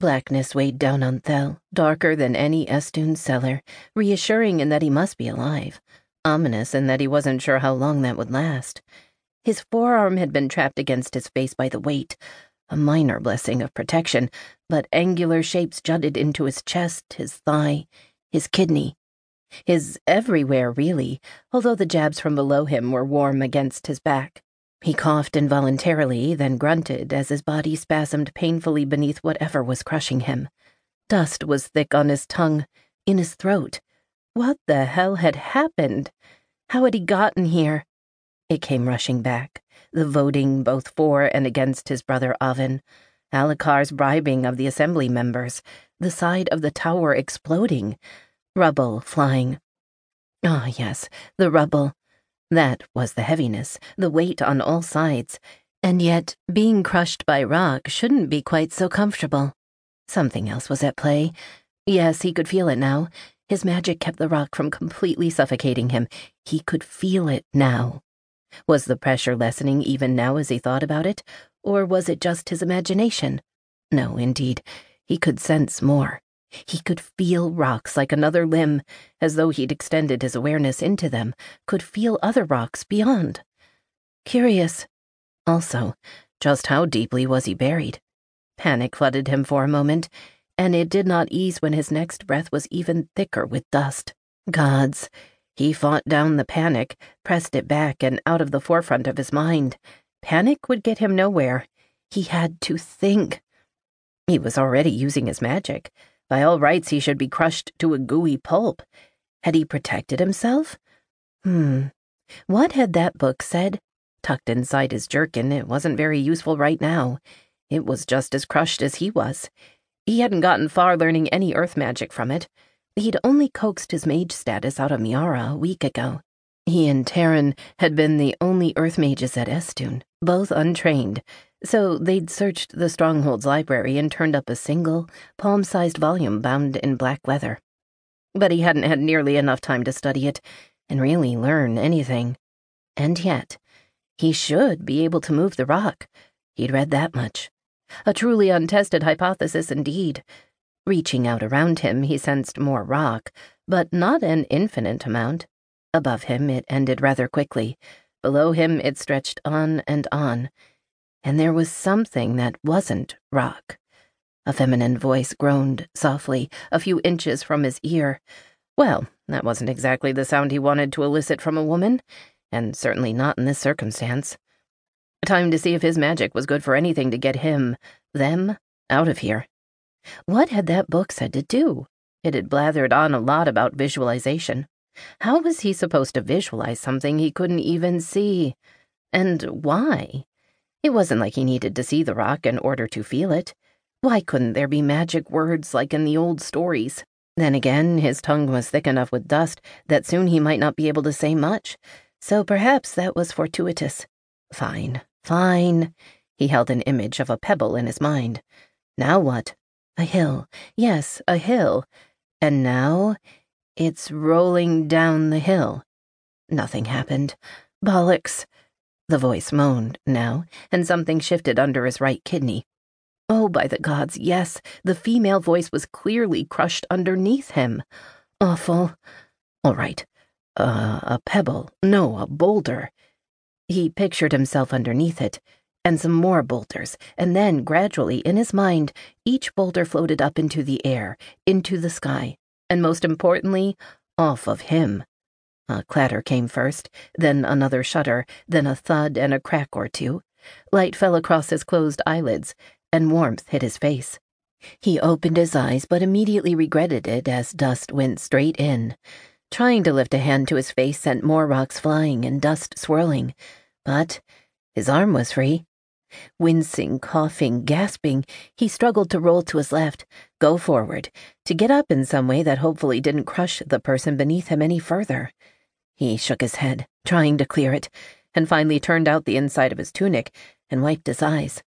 Blackness weighed down on Thel, darker than any Estune cellar, reassuring in that he must be alive, ominous in that he wasn't sure how long that would last. His forearm had been trapped against his face by the weight, a minor blessing of protection, but angular shapes jutted into his chest, his thigh, his kidney. His everywhere, really, although the jabs from below him were warm against his back. He coughed involuntarily, then grunted as his body spasmed painfully beneath whatever was crushing him. Dust was thick on his tongue, in his throat. What the hell had happened? How had he gotten here? It came rushing back, the voting both for and against his brother Aven, Allikar's bribing of the assembly members, the side of the tower exploding, rubble flying. Ah, yes, the rubble. That was the heaviness, the weight on all sides. And yet, being crushed by rock shouldn't be quite so comfortable. Something else was at play. Yes, he could feel it now. His magic kept the rock from completely suffocating him. He could feel it now. Was the pressure lessening even now as he thought about it, or was it just his imagination? No, indeed, he could sense more. He could feel rocks like another limb, as though he'd extended his awareness into them, could feel other rocks beyond. Curious. Also, just how deeply was he buried? Panic flooded him for a moment, and it did not ease when his next breath was even thicker with dust. Gods. He fought down the panic, pressed it back and out of the forefront of his mind. Panic would get him nowhere. He had to think. He was already using his magic. By all rights, he should be crushed to a gooey pulp. Had he protected himself? Hmm. What had that book said? Tucked inside his jerkin, it wasn't very useful right now. It was just as crushed as he was. He hadn't gotten far learning any earth magic from it. He'd only coaxed his mage status out of Miara a week ago. He and Taryn had been the only earth mages at Estune, both untrained, so they'd searched the Stronghold's library and turned up a single, palm sized volume bound in black leather. But he hadn't had nearly enough time to study it and really learn anything. And yet, he should be able to move the rock. He'd read that much. A truly untested hypothesis indeed. Reaching out around him, he sensed more rock, but not an infinite amount. Above him, it ended rather quickly. Below him, it stretched on and on and there was something that wasn't rock. A feminine voice groaned softly, a few inches from his ear. Well, that wasn't exactly the sound he wanted to elicit from a woman, and certainly not in this circumstance. Time to see if his magic was good for anything to get him, them, out of here. What had that book said to do? It had blathered on a lot about visualization. How was he supposed to visualize something he couldn't even see? And why? It wasn't like he needed to see the rock in order to feel it. Why couldn't there be magic words like in the old stories? Then again, his tongue was thick enough with dust that soon he might not be able to say much, so perhaps that was fortuitous. Fine, fine. He held an image of a pebble in his mind. Now what? A hill. Yes, a hill. And now it's rolling down the hill. Nothing happened. Bollocks. The voice moaned now, and something shifted under his right kidney. Oh, by the gods, yes, the female voice was clearly crushed underneath him. Awful. All right. Uh, a pebble. No, a boulder. He pictured himself underneath it, and some more boulders, and then, gradually, in his mind, each boulder floated up into the air, into the sky, and most importantly, off of him. A clatter came first, then another shudder, then a thud and a crack or two. Light fell across his closed eyelids, and warmth hit his face. He opened his eyes, but immediately regretted it as dust went straight in. Trying to lift a hand to his face sent more rocks flying and dust swirling, but his arm was free. Wincing, coughing, gasping, he struggled to roll to his left, go forward, to get up in some way that hopefully didn't crush the person beneath him any further. He shook his head, trying to clear it, and finally turned out the inside of his tunic and wiped his eyes.